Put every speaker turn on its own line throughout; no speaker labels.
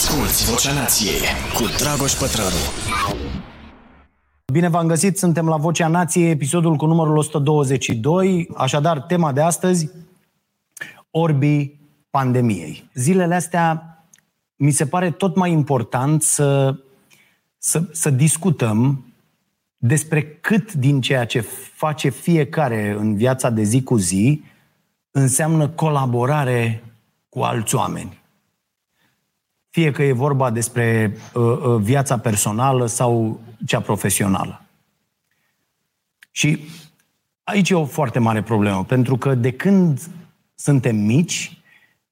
Asculți Vocea Nației cu Dragoș Pătrălu.
Bine v-am găsit, suntem la Vocea Nației, episodul cu numărul 122. Așadar, tema de astăzi, orbii pandemiei. Zilele astea mi se pare tot mai important să, să, să discutăm despre cât din ceea ce face fiecare în viața de zi cu zi înseamnă colaborare cu alți oameni. Fie că e vorba despre uh, uh, viața personală sau cea profesională. Și aici e o foarte mare problemă, pentru că de când suntem mici,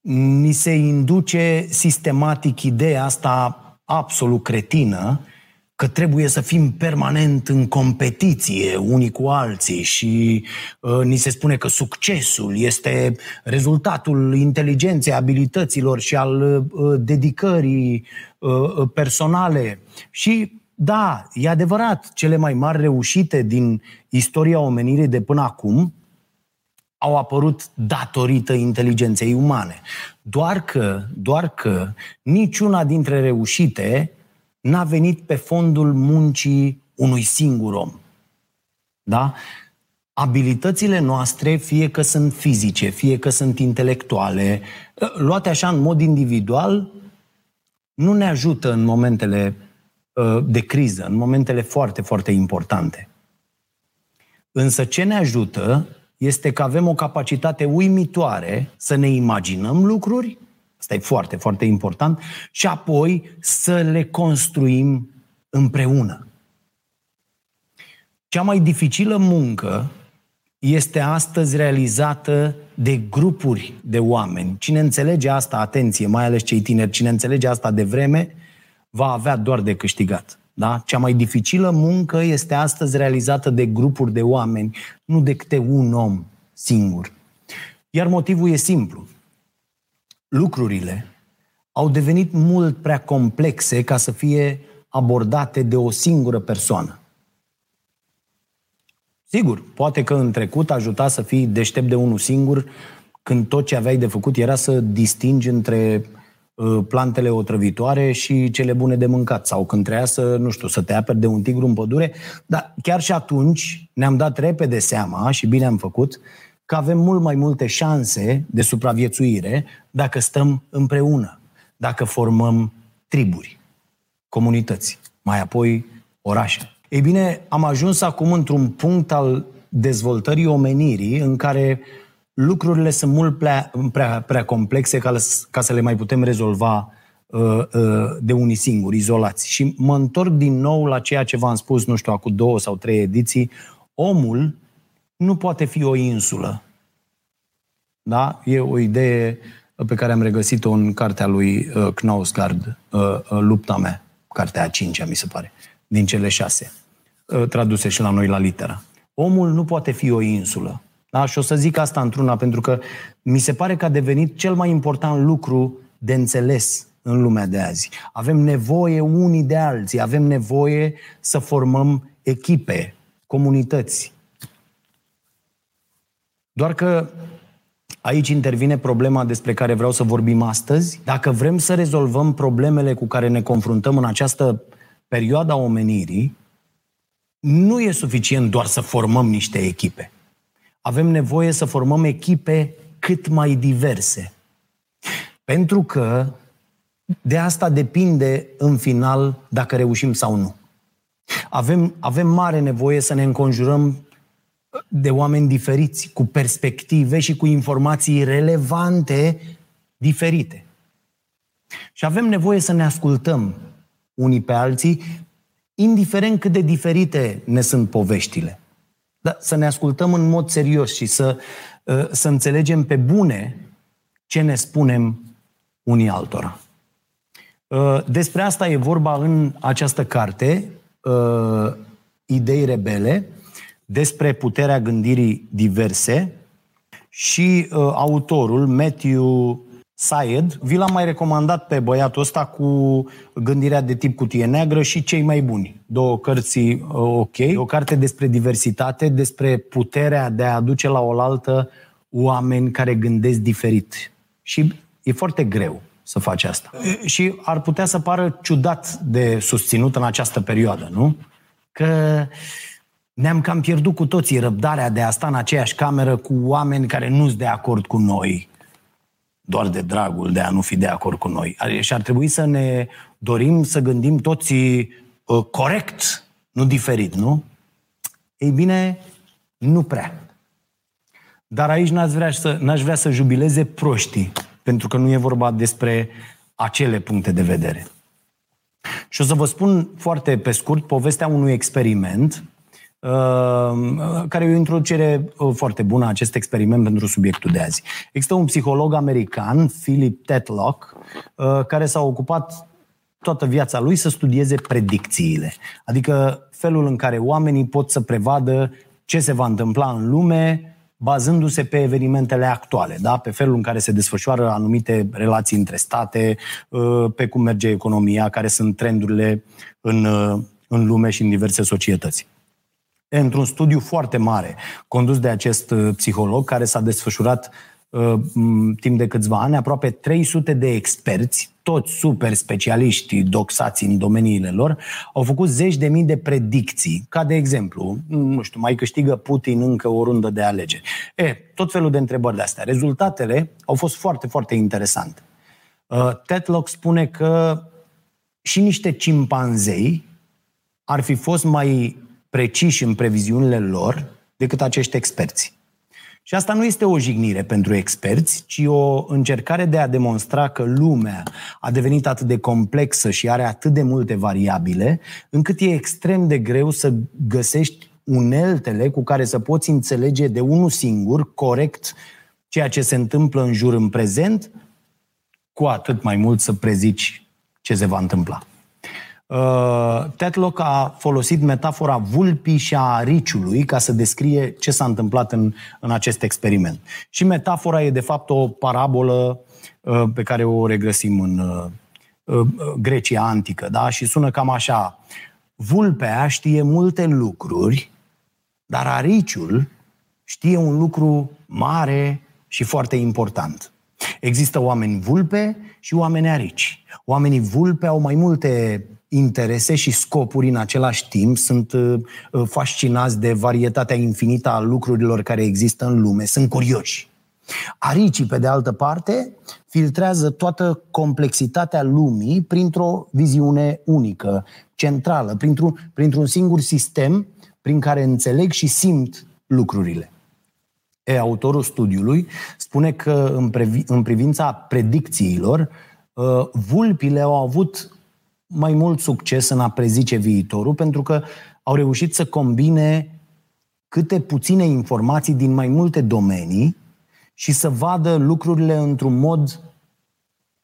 ni se induce sistematic ideea asta absolut cretină că trebuie să fim permanent în competiție unii cu alții și uh, ni se spune că succesul este rezultatul inteligenței, abilităților și al uh, dedicării uh, personale. Și da, e adevărat, cele mai mari reușite din istoria omenirii de până acum au apărut datorită inteligenței umane. Doar că, doar că niciuna dintre reușite n-a venit pe fondul muncii unui singur om. Da? Abilitățile noastre, fie că sunt fizice, fie că sunt intelectuale, luate așa în mod individual, nu ne ajută în momentele uh, de criză, în momentele foarte, foarte importante. Însă ce ne ajută este că avem o capacitate uimitoare să ne imaginăm lucruri Asta e foarte, foarte important. Și apoi să le construim împreună. Cea mai dificilă muncă este astăzi realizată de grupuri de oameni. Cine înțelege asta, atenție, mai ales cei tineri, cine înțelege asta de vreme, va avea doar de câștigat. Da? Cea mai dificilă muncă este astăzi realizată de grupuri de oameni, nu de câte un om singur. Iar motivul e simplu lucrurile au devenit mult prea complexe ca să fie abordate de o singură persoană. Sigur, poate că în trecut ajuta să fii deștept de unul singur când tot ce aveai de făcut era să distingi între uh, plantele otrăvitoare și cele bune de mâncat sau când treia să, nu știu, să te aperi de un tigru în pădure, dar chiar și atunci ne-am dat repede seama și bine am făcut că avem mult mai multe șanse de supraviețuire dacă stăm împreună, dacă formăm triburi, comunități, mai apoi orașe. Ei bine, am ajuns acum într-un punct al dezvoltării omenirii în care lucrurile sunt mult prea, prea, prea complexe ca, ca să le mai putem rezolva uh, uh, de unii singuri, izolați. Și mă întorc din nou la ceea ce v-am spus, nu știu, acum două sau trei ediții, omul nu poate fi o insulă. Da? E o idee pe care am regăsit-o în cartea lui uh, Knausgard, uh, uh, Lupta mea, cartea a cincea, mi se pare, din cele șase, uh, traduse și la noi la litera. Omul nu poate fi o insulă. Da? Și o să zic asta într-una, pentru că mi se pare că a devenit cel mai important lucru de înțeles în lumea de azi. Avem nevoie unii de alții, avem nevoie să formăm echipe, comunități, doar că aici intervine problema despre care vreau să vorbim astăzi. Dacă vrem să rezolvăm problemele cu care ne confruntăm în această perioadă a omenirii, nu e suficient doar să formăm niște echipe. Avem nevoie să formăm echipe cât mai diverse. Pentru că de asta depinde în final dacă reușim sau nu. Avem, avem mare nevoie să ne înconjurăm de oameni diferiți, cu perspective și cu informații relevante diferite. Și avem nevoie să ne ascultăm unii pe alții, indiferent cât de diferite ne sunt poveștile. Dar să ne ascultăm în mod serios și să, ă, să înțelegem pe bune ce ne spunem unii altora. Ă, despre asta e vorba în această carte, ă, Idei rebele, despre puterea gândirii diverse și uh, autorul, Matthew Syed, vi l-am mai recomandat pe băiatul ăsta cu gândirea de tip cutie neagră și cei mai buni. Două cărți uh, ok. O carte despre diversitate, despre puterea de a aduce la oaltă oameni care gândesc diferit. Și e foarte greu să faci asta. Și ar putea să pară ciudat de susținut în această perioadă, nu? Că ne-am cam pierdut cu toții răbdarea de a sta în aceeași cameră cu oameni care nu sunt de acord cu noi, doar de dragul de a nu fi de acord cu noi. Și ar trebui să ne dorim să gândim toți uh, corect, nu diferit, nu? Ei bine, nu prea. Dar aici n-aș vrea să, n-aș vrea să jubileze proștii, pentru că nu e vorba despre acele puncte de vedere. Și o să vă spun foarte pe scurt povestea unui experiment uh, care e o introducere uh, foarte bună a acest experiment pentru subiectul de azi. Există un psiholog american, Philip Tetlock, uh, care s-a ocupat toată viața lui să studieze predicțiile. Adică felul în care oamenii pot să prevadă ce se va întâmpla în lume bazându-se pe evenimentele actuale, da? pe felul în care se desfășoară anumite relații între state, uh, pe cum merge economia, care sunt trendurile în, uh, în lume și în diverse societăți. Într-un studiu foarte mare, condus de acest uh, psiholog, care s-a desfășurat Uh, timp de câțiva ani, aproape 300 de experți, toți super specialiști doxați în domeniile lor, au făcut zeci de mii de predicții, ca de exemplu, nu știu, mai câștigă Putin încă o rundă de alegeri. E, tot felul de întrebări de astea. Rezultatele au fost foarte, foarte interesante. Uh, Tetlock spune că și niște cimpanzei ar fi fost mai preciși în previziunile lor decât acești experți. Și asta nu este o jignire pentru experți, ci o încercare de a demonstra că lumea a devenit atât de complexă și are atât de multe variabile, încât e extrem de greu să găsești uneltele cu care să poți înțelege de unul singur, corect, ceea ce se întâmplă în jur în prezent, cu atât mai mult să prezici ce se va întâmpla. Uh, Tetlock a folosit metafora vulpii și a ariciului ca să descrie ce s-a întâmplat în, în acest experiment. Și metafora e de fapt o parabolă uh, pe care o regăsim în uh, Grecia antică, da? Și sună cam așa. Vulpea știe multe lucruri, dar ariciul știe un lucru mare și foarte important. Există oameni vulpe și oameni arici. Oamenii vulpe au mai multe interese și scopuri în același timp, sunt uh, uh, fascinați de varietatea infinită a lucrurilor care există în lume, sunt curioși. Aricii, pe de altă parte, filtrează toată complexitatea lumii printr-o viziune unică, centrală, printr-un, printr-un singur sistem prin care înțeleg și simt lucrurile. E, autorul studiului spune că în, previ, în privința predicțiilor, uh, vulpile au avut mai mult succes în a prezice viitorul, pentru că au reușit să combine câte puține informații din mai multe domenii și să vadă lucrurile într-un mod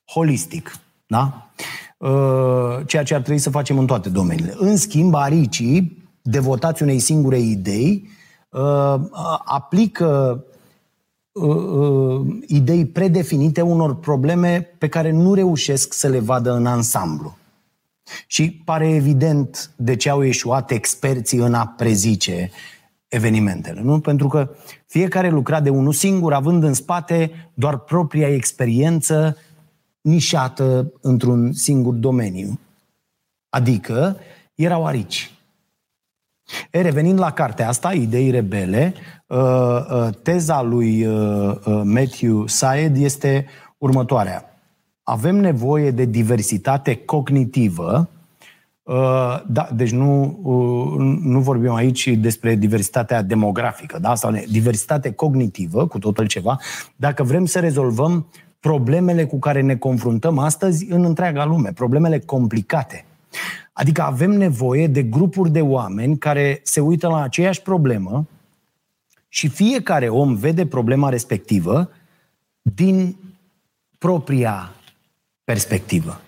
holistic. Da? Uh, ceea ce ar trebui să facem în toate domeniile. În schimb, aricii, devotați unei singure idei, uh, aplică uh, idei predefinite unor probleme pe care nu reușesc să le vadă în ansamblu. Și pare evident de ce au ieșuat experții în a prezice evenimentele, nu? Pentru că fiecare lucra de unul singur, având în spate doar propria experiență nișată într-un singur domeniu. Adică erau arici. E, revenind la cartea asta, Idei rebele, uh, uh, teza lui uh, Matthew Syed este următoarea avem nevoie de diversitate cognitivă, uh, da, deci nu, uh, nu vorbim aici despre diversitatea demografică, da? sau diversitate cognitivă, cu totul ceva, dacă vrem să rezolvăm problemele cu care ne confruntăm astăzi în întreaga lume, problemele complicate. Adică avem nevoie de grupuri de oameni care se uită la aceeași problemă și fiecare om vede problema respectivă din propria perspectivă.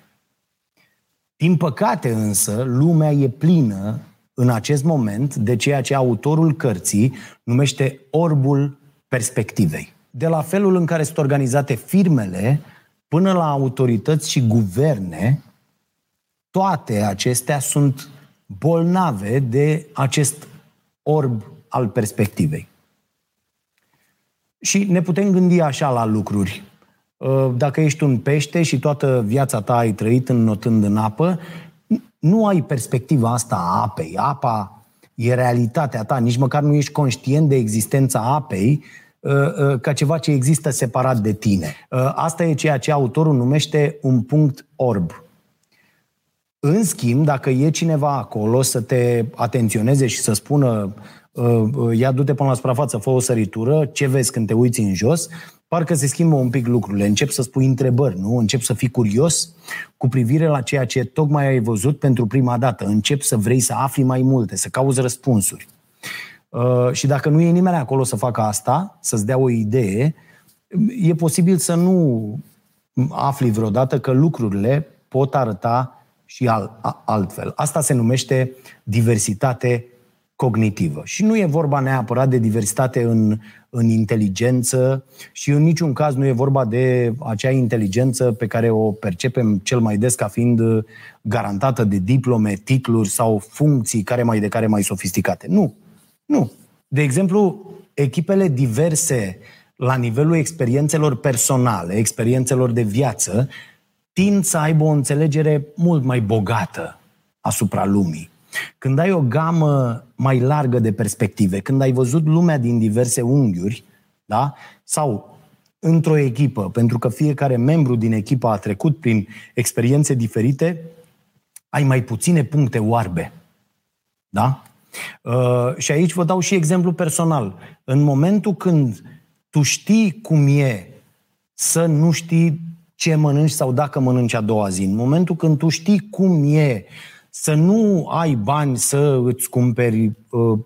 Din păcate însă, lumea e plină în acest moment de ceea ce autorul cărții numește orbul perspectivei. De la felul în care sunt organizate firmele până la autorități și guverne, toate acestea sunt bolnave de acest orb al perspectivei. Și ne putem gândi așa la lucruri. Dacă ești un pește și toată viața ta ai trăit înnotând în apă, nu ai perspectiva asta a apei. Apa e realitatea ta, nici măcar nu ești conștient de existența apei ca ceva ce există separat de tine. Asta e ceea ce autorul numește un punct orb. În schimb, dacă e cineva acolo să te atenționeze și să spună ia du-te până la suprafață, fă o săritură, ce vezi când te uiți în jos, parcă se schimbă un pic lucrurile. Încep să spui întrebări, nu? Încep să fii curios cu privire la ceea ce tocmai ai văzut pentru prima dată. Încep să vrei să afli mai multe, să cauți răspunsuri. Uh, și dacă nu e nimeni acolo să facă asta, să-ți dea o idee, e posibil să nu afli vreodată că lucrurile pot arăta și altfel. Asta se numește diversitate cognitivă. Și nu e vorba neapărat de diversitate în, în inteligență și în niciun caz nu e vorba de acea inteligență pe care o percepem cel mai des ca fiind garantată de diplome, titluri sau funcții care mai de care mai sofisticate. Nu. Nu. De exemplu, echipele diverse la nivelul experiențelor personale, experiențelor de viață, tind să aibă o înțelegere mult mai bogată asupra lumii. Când ai o gamă mai largă de perspective, când ai văzut lumea din diverse unghiuri, da? sau într-o echipă, pentru că fiecare membru din echipă a trecut prin experiențe diferite, ai mai puține puncte oarbe. Da? Uh, și aici vă dau și exemplu personal. În momentul când tu știi cum e să nu știi ce mănânci sau dacă mănânci a doua zi, în momentul când tu știi cum e să nu ai bani să îți cumperi uh,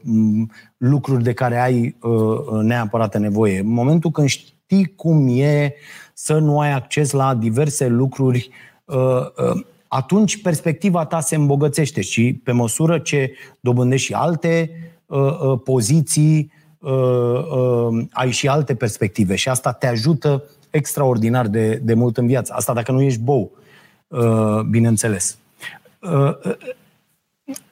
lucruri de care ai uh, neapărat nevoie. În momentul când știi cum e să nu ai acces la diverse lucruri, uh, uh, atunci perspectiva ta se îmbogățește și pe măsură ce dobândești și alte uh, uh, poziții, uh, uh, ai și alte perspective și asta te ajută extraordinar de, de mult în viață. Asta dacă nu ești bou, uh, bineînțeles. Uh, uh,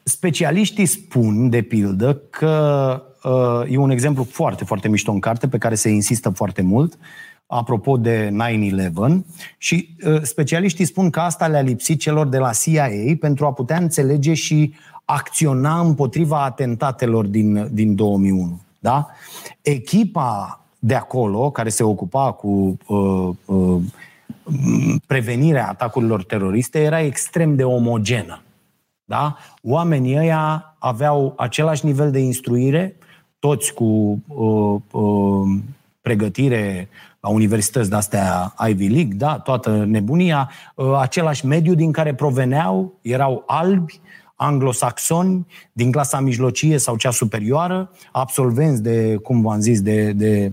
specialiștii spun, de pildă, că uh, e un exemplu foarte, foarte mișto în carte pe care se insistă foarte mult, apropo de 9-11, și specialiștii spun că asta le-a lipsit celor de la CIA pentru a putea înțelege și acționa împotriva atentatelor din, din 2001. Da? Echipa de acolo, care se ocupa cu uh, uh, prevenirea atacurilor teroriste era extrem de omogenă. Da? Oamenii ăia aveau același nivel de instruire, toți cu uh, uh, pregătire la universități de-astea Ivy League, da, toată nebunia, uh, același mediu din care proveneau, erau albi, anglosaxoni, din clasa mijlocie sau cea superioară, absolvenți de, cum v-am zis, de, de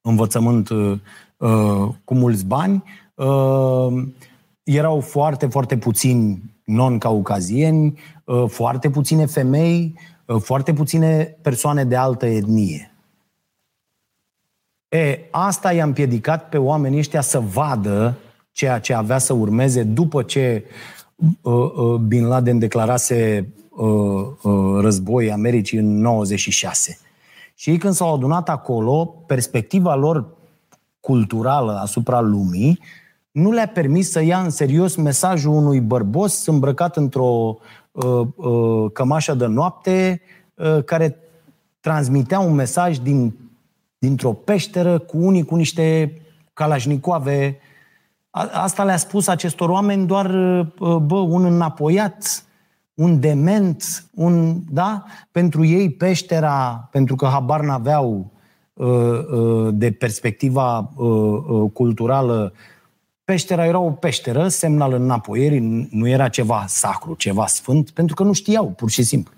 învățământ uh, Uh, cu mulți bani. Uh, erau foarte, foarte puțini non-caucazieni, uh, foarte puține femei, foarte puține persoane de altă etnie. E, asta i-a împiedicat pe oamenii ăștia să vadă ceea ce avea să urmeze după ce uh, uh, Bin Laden declarase uh, uh, război Americii în 96. Și ei când s-au adunat acolo, perspectiva lor culturală asupra lumii nu le-a permis să ia în serios mesajul unui bărbos îmbrăcat într-o uh, uh, cămașă de noapte uh, care transmitea un mesaj din, dintr-o peșteră cu unii cu niște calașnicoave. Asta le-a spus acestor oameni doar uh, bă, un înapoiat, un dement, un, da? Pentru ei peștera, pentru că habar n-aveau Uh, uh, de perspectiva uh, culturală, peștera era o peșteră, semn al înapoierii, nu era ceva sacru, ceva sfânt, pentru că nu știau, pur și simplu.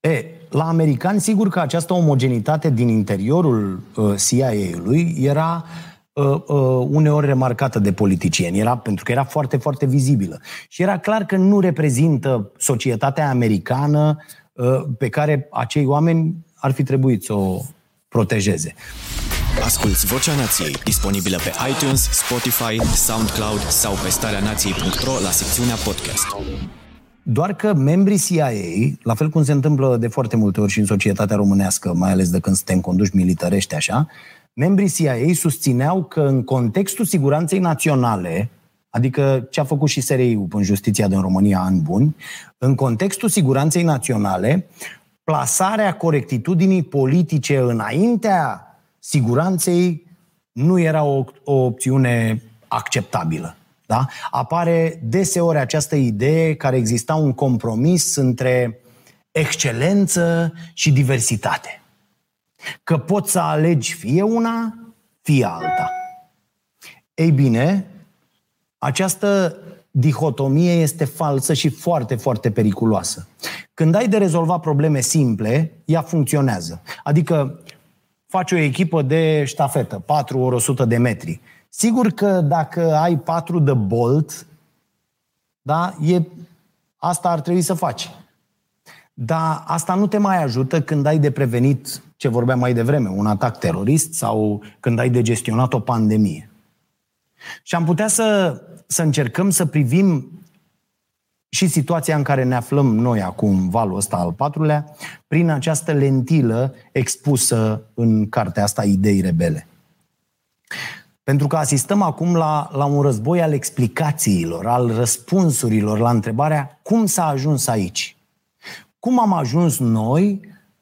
E, la americani, sigur că această omogenitate din interiorul uh, CIA-ului era uh, uh, uneori remarcată de politicieni, era, pentru că era foarte, foarte vizibilă. Și era clar că nu reprezintă societatea americană uh, pe care acei oameni ar fi trebuit să o protejeze.
Asculți Vocea Nației, disponibilă pe iTunes, Spotify, SoundCloud sau pe starea nației.ro la secțiunea podcast.
Doar că membrii CIA, la fel cum se întâmplă de foarte multe ori și în societatea românească, mai ales de când suntem conduși militarești așa, membrii CIA susțineau că în contextul siguranței naționale, adică ce a făcut și SRI în justiția din România în buni, în contextul siguranței naționale, plasarea corectitudinii politice înaintea siguranței nu era o, o opțiune acceptabilă. Da? Apare deseori această idee care exista un compromis între excelență și diversitate. Că poți să alegi fie una, fie alta. Ei bine, această dihotomie este falsă și foarte, foarte periculoasă. Când ai de rezolvat probleme simple, ea funcționează. Adică faci o echipă de ștafetă, 4 ori 100 de metri. Sigur că dacă ai 4 de bolt, da, e, asta ar trebui să faci. Dar asta nu te mai ajută când ai de prevenit ce vorbeam mai devreme, un atac terorist sau când ai de gestionat o pandemie. Și am putea să, să încercăm să privim și situația în care ne aflăm noi acum, valul ăsta al patrulea, prin această lentilă expusă în cartea asta Idei Rebele. Pentru că asistăm acum la, la un război al explicațiilor, al răspunsurilor la întrebarea cum s-a ajuns aici. Cum am ajuns noi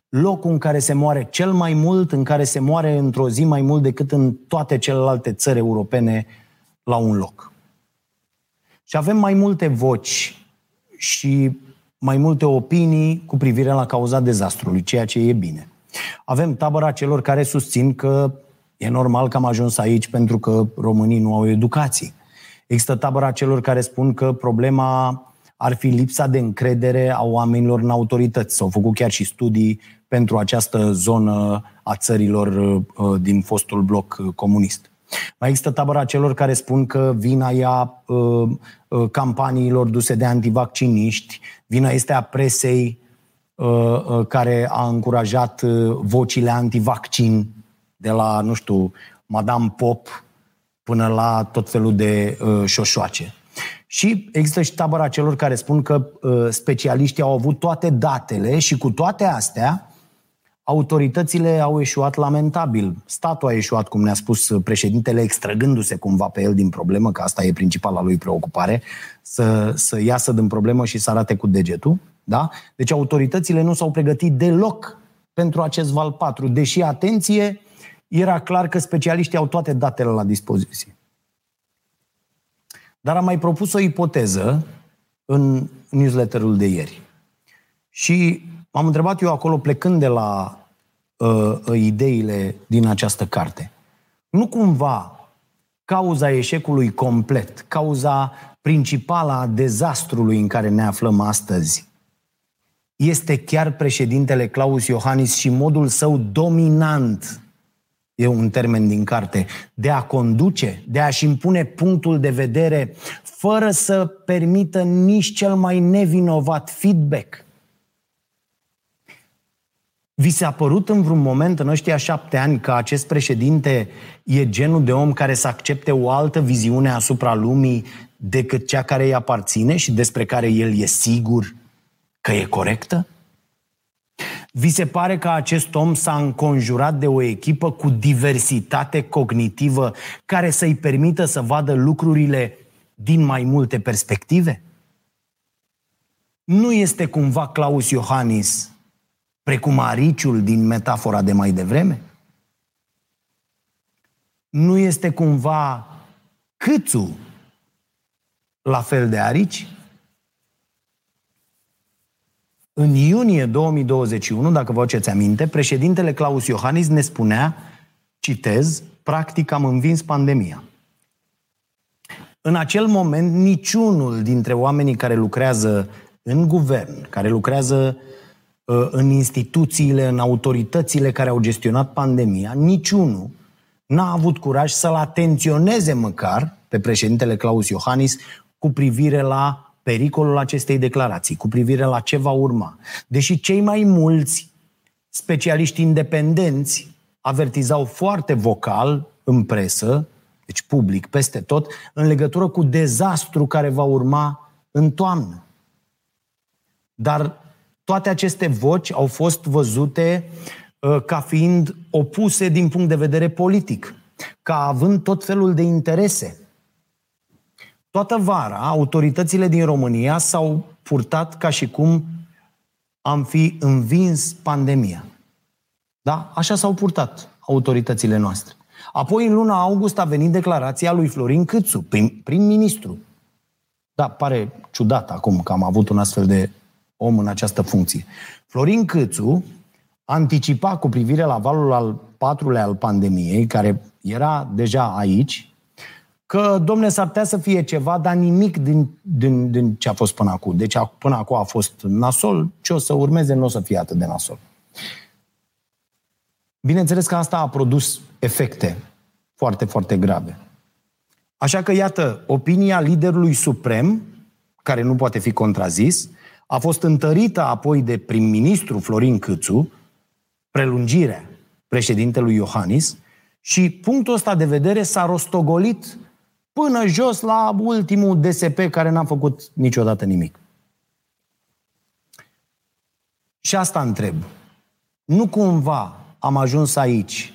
locul în care se moare cel mai mult, în care se moare într-o zi mai mult decât în toate celelalte țări europene la un loc. Și avem mai multe voci și mai multe opinii cu privire la cauza dezastrului, ceea ce e bine. Avem tabăra celor care susțin că e normal că am ajuns aici pentru că românii nu au educație. Există tabăra celor care spun că problema ar fi lipsa de încredere a oamenilor în autorități. S-au făcut chiar și studii pentru această zonă a țărilor uh, din fostul bloc uh, comunist. Mai există tabăra celor care spun că vina ea uh, uh, campaniilor duse de antivacciniști, vina este a presei uh, uh, care a încurajat uh, vocile antivaccin de la, nu știu, Madame Pop până la tot felul de uh, șoșoace. Și există și tabăra celor care spun că uh, specialiștii au avut toate datele și cu toate astea autoritățile au eșuat lamentabil. Statul a eșuat, cum ne-a spus președintele, extrăgându-se cumva pe el din problemă, că asta e principala lui preocupare, să, să iasă din problemă și să arate cu degetul. Da? Deci autoritățile nu s-au pregătit deloc pentru acest val 4, deși, atenție, era clar că specialiștii au toate datele la dispoziție. Dar am mai propus o ipoteză în newsletterul de ieri. Și M-am întrebat eu acolo, plecând de la uh, uh, ideile din această carte, nu cumva cauza eșecului complet, cauza principală a dezastrului în care ne aflăm astăzi, este chiar președintele Claus Iohannis și modul său dominant, e un termen din carte, de a conduce, de a-și impune punctul de vedere fără să permită nici cel mai nevinovat feedback – vi s-a părut în vreun moment în ăștia șapte ani că acest președinte e genul de om care să accepte o altă viziune asupra lumii decât cea care îi aparține și despre care el e sigur că e corectă? Vi se pare că acest om s-a înconjurat de o echipă cu diversitate cognitivă care să-i permită să vadă lucrurile din mai multe perspective? Nu este cumva Claus Iohannis precum ariciul din metafora de mai devreme? Nu este cumva câțu la fel de arici? În iunie 2021, dacă vă aduceți aminte, președintele Claus Iohannis ne spunea, citez, practic am învins pandemia. În acel moment, niciunul dintre oamenii care lucrează în guvern, care lucrează Uh, în instituțiile, în autoritățile care au gestionat pandemia, niciunul n-a avut curaj să-l atenționeze măcar pe președintele Claus Iohannis cu privire la pericolul acestei declarații, cu privire la ce va urma. Deși cei mai mulți specialiști independenți avertizau foarte vocal în presă, deci public, peste tot, în legătură cu dezastru care va urma în toamnă. Dar toate aceste voci au fost văzute uh, ca fiind opuse din punct de vedere politic, ca având tot felul de interese. Toată vara, autoritățile din România s-au purtat ca și cum am fi învins pandemia. Da? Așa s-au purtat autoritățile noastre. Apoi, în luna august, a venit declarația lui Florin Câțu, prim, prim-ministru. Da, pare ciudat acum că am avut un astfel de om în această funcție. Florin Câțu anticipa cu privire la valul al patrulea al pandemiei, care era deja aici, că, domne, s-ar putea să fie ceva, dar nimic din, din, din ce a fost până acum. Deci până acum a fost nasol, ce o să urmeze nu o să fie atât de nasol. Bineînțeles că asta a produs efecte foarte, foarte grave. Așa că, iată, opinia liderului suprem, care nu poate fi contrazis, a fost întărită apoi de prim-ministru Florin Câțu, prelungirea președintelui Iohannis, și punctul ăsta de vedere s-a rostogolit până jos la ultimul DSP care n-a făcut niciodată nimic. Și asta întreb. Nu cumva am ajuns aici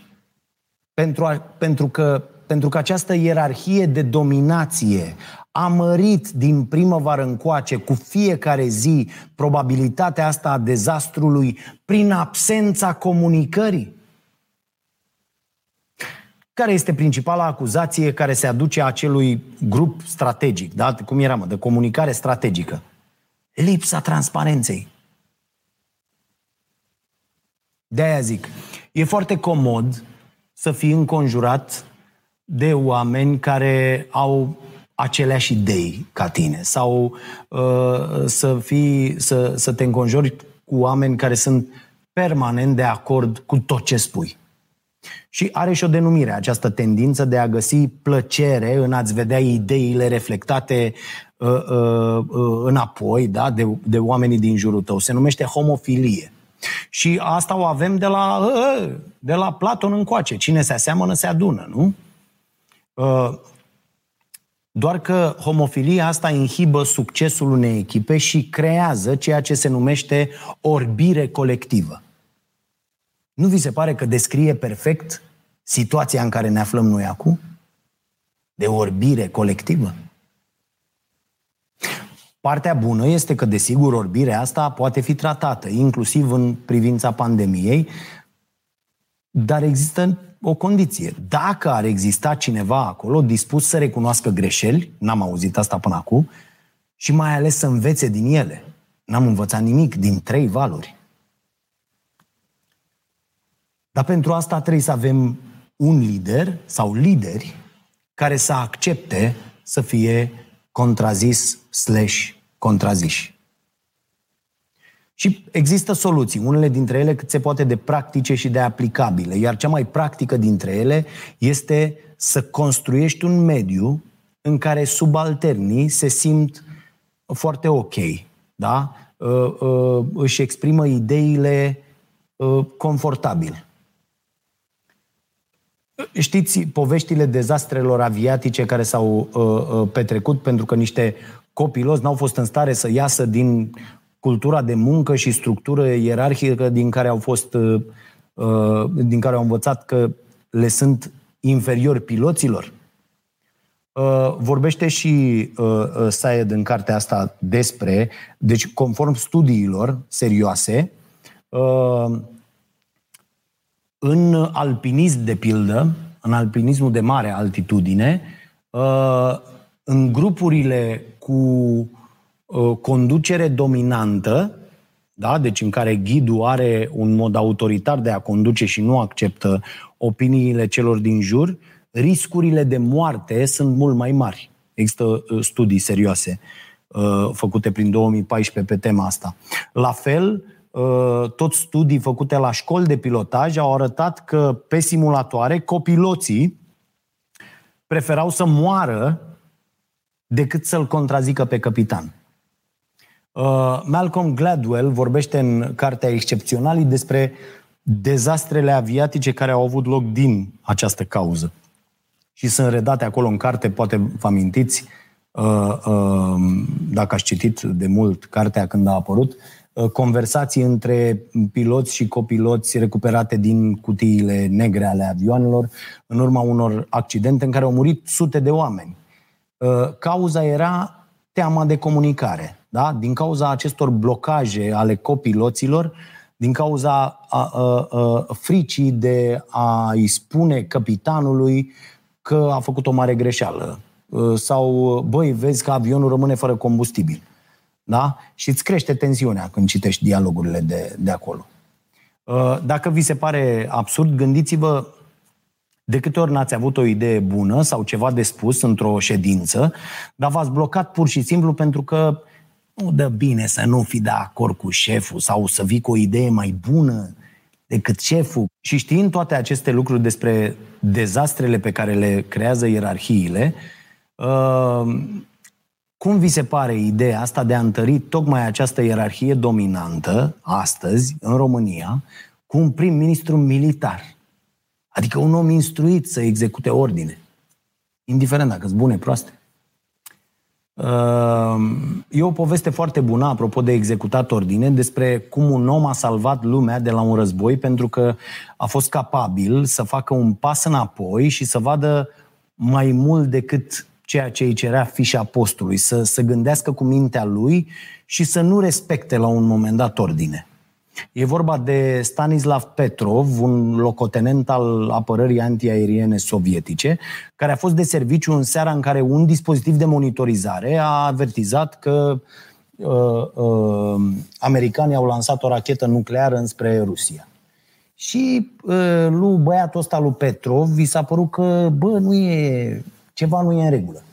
pentru, a, pentru, că, pentru că această ierarhie de dominație a mărit din primăvară încoace cu fiecare zi probabilitatea asta a dezastrului prin absența comunicării? Care este principala acuzație care se aduce acelui grup strategic, da? cum era, mă, de comunicare strategică? Lipsa transparenței. De aia zic, e foarte comod să fii înconjurat de oameni care au aceleași idei ca tine sau uh, să, fii, să, să te înconjori cu oameni care sunt permanent de acord cu tot ce spui. Și are și o denumire, această tendință de a găsi plăcere în a-ți vedea ideile reflectate uh, uh, uh, înapoi da? de, de oamenii din jurul tău. Se numește homofilie. Și asta o avem de la, uh, uh de la Platon încoace. Cine se aseamănă, se adună, nu? Uh, doar că homofilia asta inhibă succesul unei echipe și creează ceea ce se numește orbire colectivă. Nu vi se pare că descrie perfect situația în care ne aflăm noi acum? De orbire colectivă? Partea bună este că, desigur, orbirea asta poate fi tratată, inclusiv în privința pandemiei, dar există o condiție. Dacă ar exista cineva acolo dispus să recunoască greșeli, n-am auzit asta până acum, și mai ales să învețe din ele. N-am învățat nimic din trei valuri. Dar pentru asta trebuie să avem un lider sau lideri care să accepte să fie contrazis slash contraziși. Și există soluții, unele dintre ele cât se poate de practice și de aplicabile, iar cea mai practică dintre ele este să construiești un mediu în care subalternii se simt foarte ok, da? Uh, uh, își exprimă ideile uh, confortabil. Știți poveștile dezastrelor aviatice care s-au petrecut pentru că niște copiloți n-au fost în stare să iasă din cultura de muncă și structură ierarhică din care au fost uh, uh, din care au învățat că le sunt inferiori piloților. Uh, vorbește și Sayed în cartea asta despre, deci conform studiilor serioase, în alpinism de pildă, în alpinismul de mare altitudine, în grupurile cu uh, conducere dominantă, da? deci în care ghidul are un mod autoritar de a conduce și nu acceptă opiniile celor din jur, riscurile de moarte sunt mult mai mari. Există uh, studii serioase uh, făcute prin 2014 pe tema asta. La fel, tot studii făcute la școli de pilotaj au arătat că pe simulatoare copiloții preferau să moară decât să-l contrazică pe capitan. Uh, Malcolm Gladwell vorbește în cartea Excepționalii despre dezastrele aviatice care au avut loc din această cauză. Și sunt redate acolo în carte, poate vă amintiți, uh, uh, dacă ați citit de mult cartea când a apărut, uh, conversații între piloți și copiloți recuperate din cutiile negre ale avioanelor în urma unor accidente în care au murit sute de oameni. Uh, cauza era teama de comunicare. Da? Din cauza acestor blocaje ale copiloților, din cauza a, a, a, fricii de a-i spune capitanului că a făcut o mare greșeală. Uh, sau, băi, vezi că avionul rămâne fără combustibil. Da? Și îți crește tensiunea când citești dialogurile de, de acolo. Uh, dacă vi se pare absurd, gândiți-vă de câte ori n-ați avut o idee bună sau ceva de spus într-o ședință, dar v-ați blocat pur și simplu pentru că nu dă bine să nu fi de acord cu șeful sau să vii cu o idee mai bună decât șeful. Și știind toate aceste lucruri despre dezastrele pe care le creează ierarhiile, uh, cum vi se pare ideea asta de a întări tocmai această ierarhie dominantă astăzi în România cu un prim-ministru militar? Adică un om instruit să execute ordine, indiferent dacă sunt bune, proaste. Ehm, e o poveste foarte bună, apropo de executat ordine, despre cum un om a salvat lumea de la un război pentru că a fost capabil să facă un pas înapoi și să vadă mai mult decât ceea ce îi cerea fișa postului, să, să gândească cu mintea lui și să nu respecte la un moment dat ordine. E vorba de Stanislav Petrov, un locotenent al apărării antiaeriene sovietice, care a fost de serviciu în seara în care un dispozitiv de monitorizare a avertizat că uh, uh, americanii au lansat o rachetă nucleară înspre Rusia. Și uh, lui băiatul ăsta, lui Petrov, vi s-a părut că, bă, nu e, ceva nu e în regulă.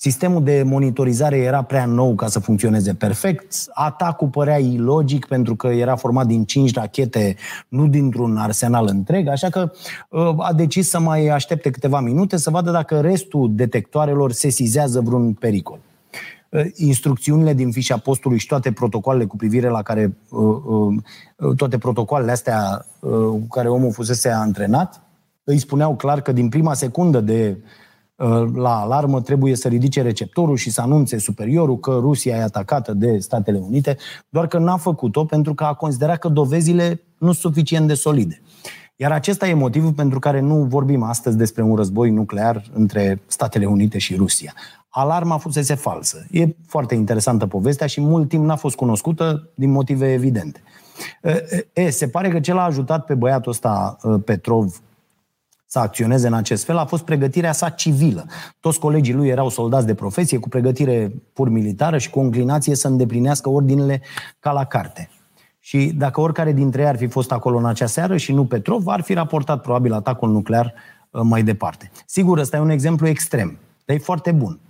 Sistemul de monitorizare era prea nou ca să funcționeze perfect. Atacul părea ilogic pentru că era format din cinci rachete, nu dintr-un arsenal întreg, așa că uh, a decis să mai aștepte câteva minute să vadă dacă restul detectoarelor sesizează vreun pericol. Uh, instrucțiunile din fișa postului și toate protocoalele cu privire la care uh, toate protocoalele astea cu care omul fusese antrenat îi spuneau clar că din prima secundă de Uh, la alarmă trebuie să ridice receptorul și să anunțe superiorul că Rusia e atacată de Statele Unite, doar că n-a făcut-o pentru că a considerat că dovezile nu sunt suficient de solide. Iar acesta e motivul pentru care nu vorbim astăzi despre un război nuclear între Statele Unite și Rusia. Alarma fusese falsă. E foarte interesantă povestea și mult timp n-a fost cunoscută din motive evidente. E, se pare că cel a ajutat pe băiatul ăsta, Petrov, să acționeze în acest fel a fost pregătirea sa civilă. Toți colegii lui erau soldați de profesie, cu pregătire pur militară și cu o înclinație să îndeplinească ordinele ca la carte. Și dacă oricare dintre ei ar fi fost acolo în acea seară și nu Petrov, ar fi raportat probabil atacul nuclear uh, mai departe. Sigur, ăsta e un exemplu extrem, dar e foarte bun.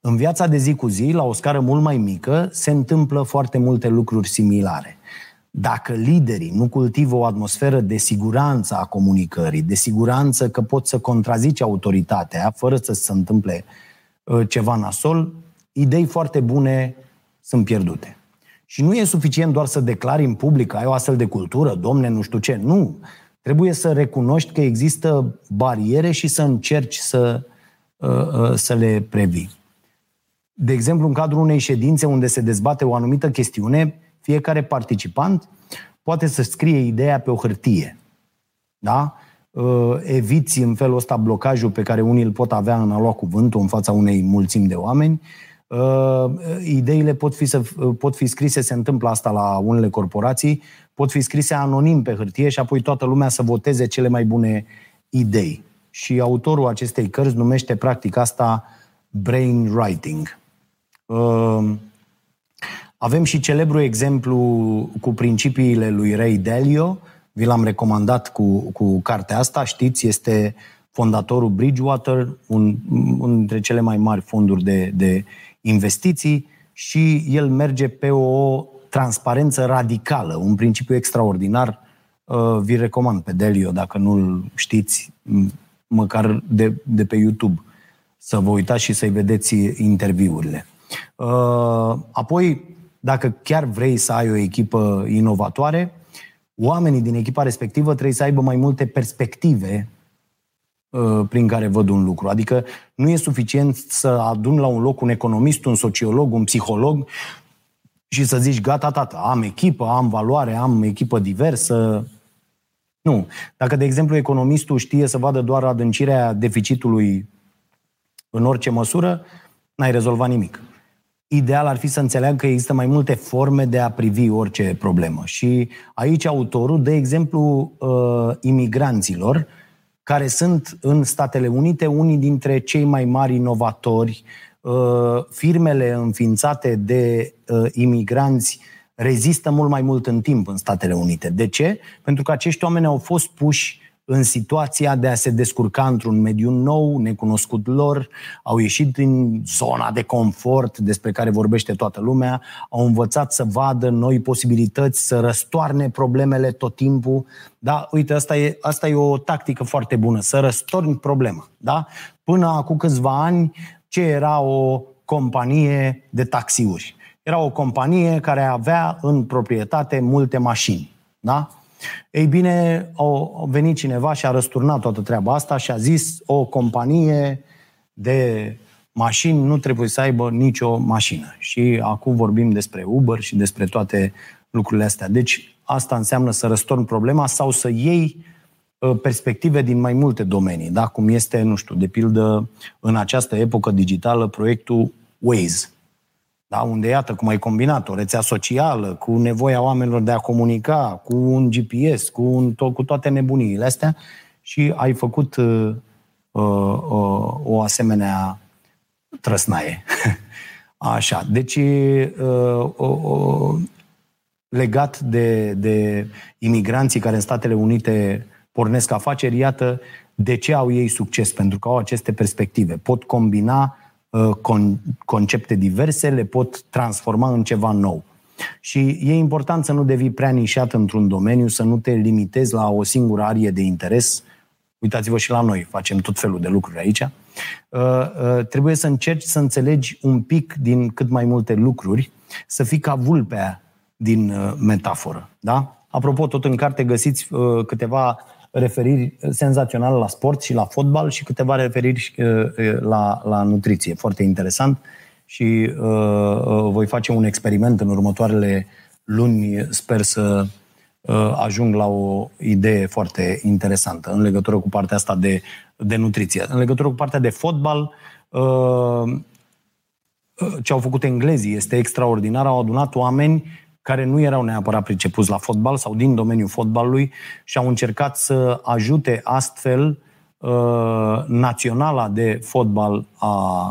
În viața de zi cu zi, la o scară mult mai mică, se întâmplă foarte multe lucruri similare. Dacă liderii nu cultivă o atmosferă de siguranță a comunicării, de siguranță că pot să contrazice autoritatea fără să se întâmple uh, ceva nasol, idei foarte bune sunt pierdute. Și nu e suficient doar să declari în public că ai o astfel de cultură, domne, nu știu ce. Nu. Trebuie să recunoști că există bariere și să încerci să, uh, uh, să le previi. De exemplu, în cadrul unei ședințe unde se dezbate o anumită chestiune, fiecare participant poate să scrie ideea pe o hârtie. Da? Uh, eviți în felul ăsta blocajul pe care unii îl pot avea în a lua cuvântul în fața unei mulțimi de oameni. Uh, ideile pot fi, să, pot fi scrise, se întâmplă asta la unele corporații, pot fi scrise anonim pe hârtie și apoi toată lumea să voteze cele mai bune idei. Și autorul acestei cărți numește practic asta brain writing. Uh, avem și celebru exemplu cu principiile lui Ray Dalio, vi l-am recomandat cu, cu cartea asta, știți, este fondatorul Bridgewater, un, unul dintre cele mai mari fonduri de, de investiții și el merge pe o transparență radicală, un principiu extraordinar. Uh, vi recomand pe Delio, dacă nu-l știți, măcar de, de pe YouTube, să vă uitați și să-i vedeți interviurile. Uh, apoi, dacă chiar vrei să ai o echipă inovatoare, oamenii din echipa respectivă trebuie să aibă mai multe perspective uh, prin care văd un lucru. Adică nu e suficient să adun la un loc un economist, un sociolog, un psiholog și să zici, gata, tata, am echipă, am valoare, am echipă diversă. Nu. Dacă, de exemplu, economistul știe să vadă doar adâncirea deficitului în orice măsură, n-ai rezolvat nimic. Ideal ar fi să înțeleagă că există mai multe forme de a privi orice problemă. Și aici autorul dă exemplu uh, imigranților, care sunt în Statele Unite unii dintre cei mai mari inovatori, Uh, firmele înființate de uh, imigranți rezistă mult mai mult în timp în Statele Unite. De ce? Pentru că acești oameni au fost puși în situația de a se descurca într-un mediu nou, necunoscut lor, au ieșit din zona de confort despre care vorbește toată lumea, au învățat să vadă noi posibilități, să răstoarne problemele tot timpul. Da, uite, asta e, asta e o tactică foarte bună, să răstorni problema. Da? Până acum câțiva ani, ce era o companie de taxiuri. Era o companie care avea în proprietate multe mașini. Da? Ei bine, a venit cineva și a răsturnat toată treaba asta și a zis o companie de mașini nu trebuie să aibă nicio mașină. Și acum vorbim despre Uber și despre toate lucrurile astea. Deci asta înseamnă să răstorni problema sau să iei Uh, perspective din mai multe domenii, da? cum este, nu știu, de pildă, în această epocă digitală, proiectul Waze, da? unde, iată, cum ai combinat o rețea socială, cu nevoia oamenilor de a comunica, cu un GPS, cu, un, to- cu toate nebuniile astea și ai făcut uh, uh, uh, o asemenea trăsnaie. Așa, deci uh, uh, uh, legat de, de imigranții care în Statele Unite pornesc afaceri, iată de ce au ei succes, pentru că au aceste perspective. Pot combina uh, con- concepte diverse, le pot transforma în ceva nou. Și e important să nu devii prea nișat într-un domeniu, să nu te limitezi la o singură arie de interes. Uitați-vă și la noi, facem tot felul de lucruri aici. Uh, uh, trebuie să încerci să înțelegi un pic din cât mai multe lucruri, să fii ca vulpea din uh, metaforă. Da? Apropo, tot în carte găsiți uh, câteva referiri senzaționale la sport și la fotbal și câteva referiri uh, uh, la, la nutriție. Foarte interesant și uh, uh, voi face un experiment în următoarele luni. Sper să uh, ajung la o idee foarte interesantă în legătură cu partea asta de, de nutriție. În legătură cu partea de fotbal, uh, ce au făcut englezii este extraordinar. Au adunat oameni care nu erau neapărat pricepuți la fotbal sau din domeniul fotbalului și au încercat să ajute astfel uh, naționala de fotbal a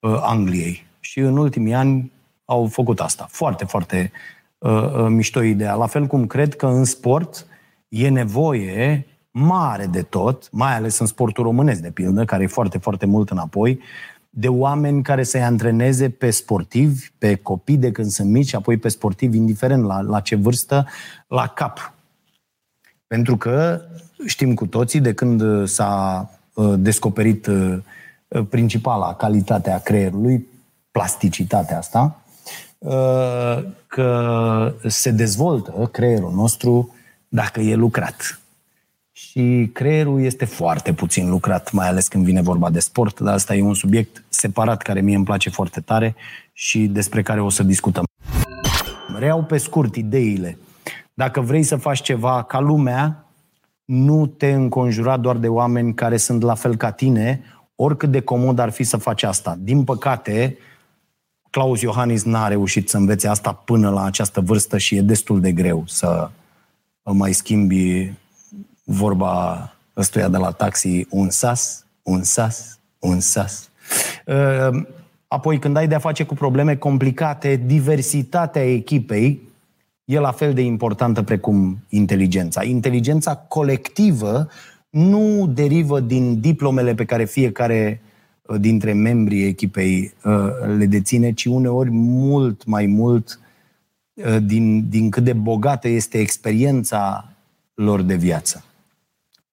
uh, Angliei. Și în ultimii ani au făcut asta. Foarte, foarte uh, uh, mișto ideea. La fel cum cred că în sport e nevoie mare de tot, mai ales în sportul românesc, de pildă, care e foarte, foarte mult înapoi, de oameni care să-i antreneze pe sportivi, pe copii de când sunt mici, apoi pe sportivi, indiferent la, la ce vârstă, la cap. Pentru că știm cu toții, de când s-a uh, descoperit uh, principala calitate a creierului, plasticitatea asta, uh, că se dezvoltă creierul nostru dacă e lucrat și creierul este foarte puțin lucrat, mai ales când vine vorba de sport, dar asta e un subiect separat care mie îmi place foarte tare și despre care o să discutăm. Reau pe scurt ideile. Dacă vrei să faci ceva ca lumea, nu te înconjura doar de oameni care sunt la fel ca tine, oricât de comod ar fi să faci asta. Din păcate, Claus Iohannis n-a reușit să învețe asta până la această vârstă și e destul de greu să mai schimbi vorba ăstuia de la taxi, un sas, un sas, un sas. Ehm, apoi, când ai de-a face cu probleme complicate, diversitatea echipei e la fel de importantă precum inteligența. Inteligența colectivă nu derivă din diplomele pe care fiecare uh, dintre membrii echipei uh, le deține, ci uneori mult mai mult uh, din, din cât de bogată este experiența lor de viață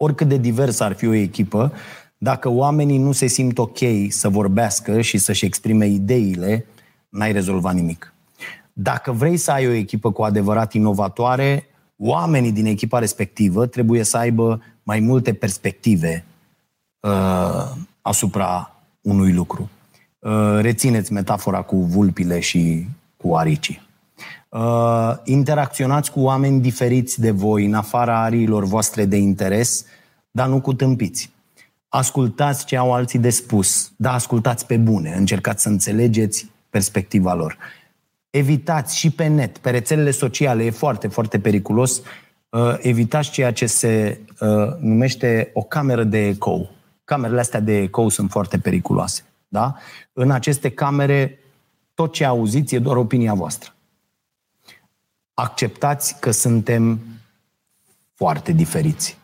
oricât de diversă ar fi o echipă, dacă oamenii nu se simt ok să vorbească și să-și exprime ideile, n-ai rezolvat nimic. Dacă vrei să ai o echipă cu adevărat inovatoare, oamenii din echipa respectivă trebuie să aibă mai multe perspective uh, asupra unui lucru. Uh, rețineți metafora cu vulpile și cu aricii. Uh, interacționați cu oameni diferiți de voi, în afara ariilor voastre de interes, dar nu cu tâmpiți. Ascultați ce au alții de spus, dar ascultați pe bune, încercați să înțelegeți perspectiva lor. Evitați și pe net, pe rețelele sociale, e foarte, foarte periculos, uh, evitați ceea ce se uh, numește o cameră de ecou. Camerele astea de ecou sunt foarte periculoase. Da? În aceste camere, tot ce auziți e doar opinia voastră. Acceptați că suntem foarte diferiți.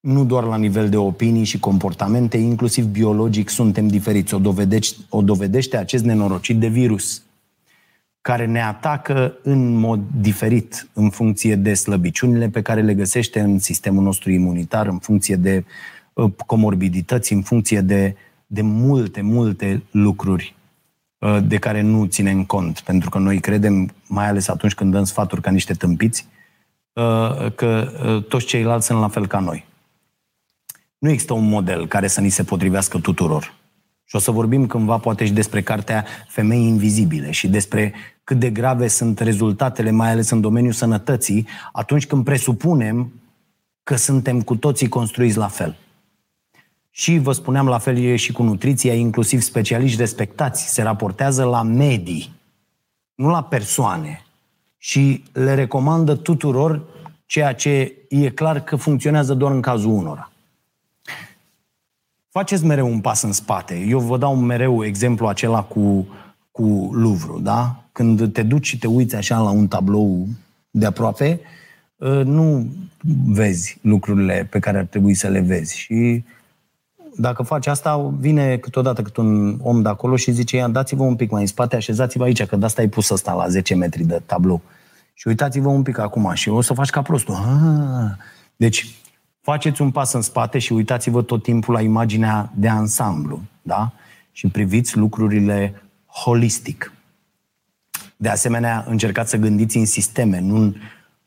Nu doar la nivel de opinii și comportamente, inclusiv biologic suntem diferiți. O dovedește, o dovedește acest nenorocit de virus care ne atacă în mod diferit în funcție de slăbiciunile pe care le găsește în sistemul nostru imunitar, în funcție de uh, comorbidități, în funcție de, de multe, multe lucruri uh, de care nu ținem cont. Pentru că noi credem, mai ales atunci când dăm sfaturi ca niște tâmpiți, uh, că toți ceilalți sunt la fel ca noi. Nu există un model care să ni se potrivească tuturor. Și o să vorbim cândva poate și despre cartea Femei Invizibile și despre cât de grave sunt rezultatele, mai ales în domeniul sănătății, atunci când presupunem că suntem cu toții construiți la fel. Și vă spuneam la fel e și cu nutriția, inclusiv specialiști respectați se raportează la medii, nu la persoane. Și le recomandă tuturor ceea ce e clar că funcționează doar în cazul unora. Faceți mereu un pas în spate. Eu vă dau mereu exemplu acela cu, cu Louvre, da? Când te duci și te uiți așa la un tablou de aproape, ă, nu vezi lucrurile pe care ar trebui să le vezi. Și dacă faci asta, vine câteodată cât un om de acolo și zice, ia, dați-vă un pic mai în spate, așezați-vă aici, că de asta ai pus ăsta la 10 metri de tablou. Și uitați-vă un pic acum și o să faci ca prostul. Ah. Deci, faceți un pas în spate și uitați-vă tot timpul la imaginea de ansamblu, da? Și priviți lucrurile holistic. De asemenea, încercați să gândiți în sisteme, nu în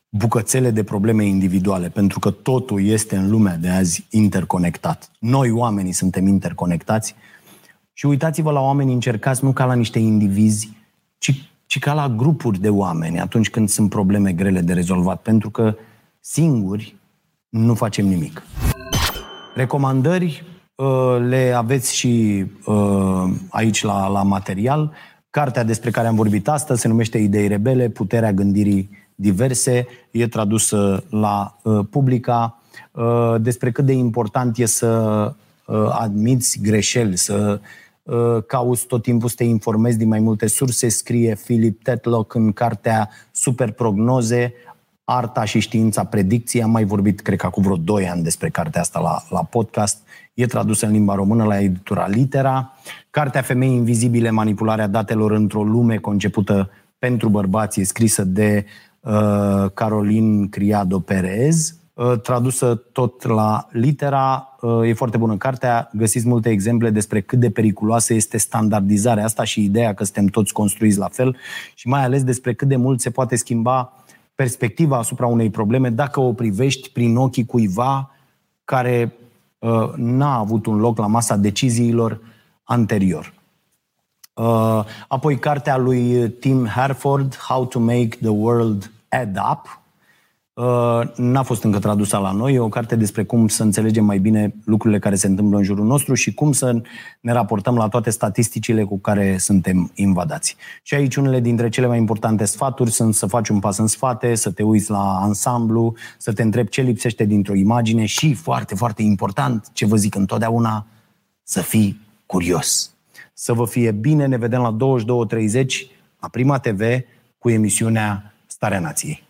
bucățele de probleme individuale, pentru că totul este în lumea de azi interconectat. Noi, oamenii, suntem interconectați și uitați-vă la oameni, încercați nu ca la niște indivizi, ci, ci ca la grupuri de oameni atunci când sunt probleme grele de rezolvat, pentru că singuri nu facem nimic. Recomandări uh, le aveți și uh, aici la, la material. Cartea despre care am vorbit astăzi se numește Idei rebele, puterea gândirii diverse, e tradusă la uh, publica, despre cât de important e să admiți greșeli, să cauți tot timpul să te informezi din mai multe surse, scrie Philip Tetlock în cartea Super Prognoze, Arta și știința predicției. Am mai vorbit, cred că acum vreo 2 ani despre cartea asta la, la podcast. E tradusă în limba română la editura Litera. Cartea Femei Invizibile, manipularea datelor într-o lume concepută pentru bărbați, e scrisă de uh, Carolin Criado Perez, uh, tradusă tot la litera. Uh, e foarte bună cartea. Găsiți multe exemple despre cât de periculoasă este standardizarea asta și ideea că suntem toți construiți la fel și mai ales despre cât de mult se poate schimba perspectiva asupra unei probleme dacă o privești prin ochii cuiva care uh, n-a avut un loc la masa deciziilor anterior. Uh, apoi cartea lui Tim Herford, How to Make the World Add Up, Uh, n-a fost încă tradusă la noi, e o carte despre cum să înțelegem mai bine lucrurile care se întâmplă în jurul nostru și cum să ne raportăm la toate statisticile cu care suntem invadați. Și aici unele dintre cele mai importante sfaturi sunt să faci un pas în spate, să te uiți la ansamblu, să te întrebi ce lipsește dintr-o imagine și, foarte, foarte important, ce vă zic întotdeauna, să fii curios. Să vă fie bine, ne vedem la 22.30 la Prima TV cu emisiunea Starea Nației.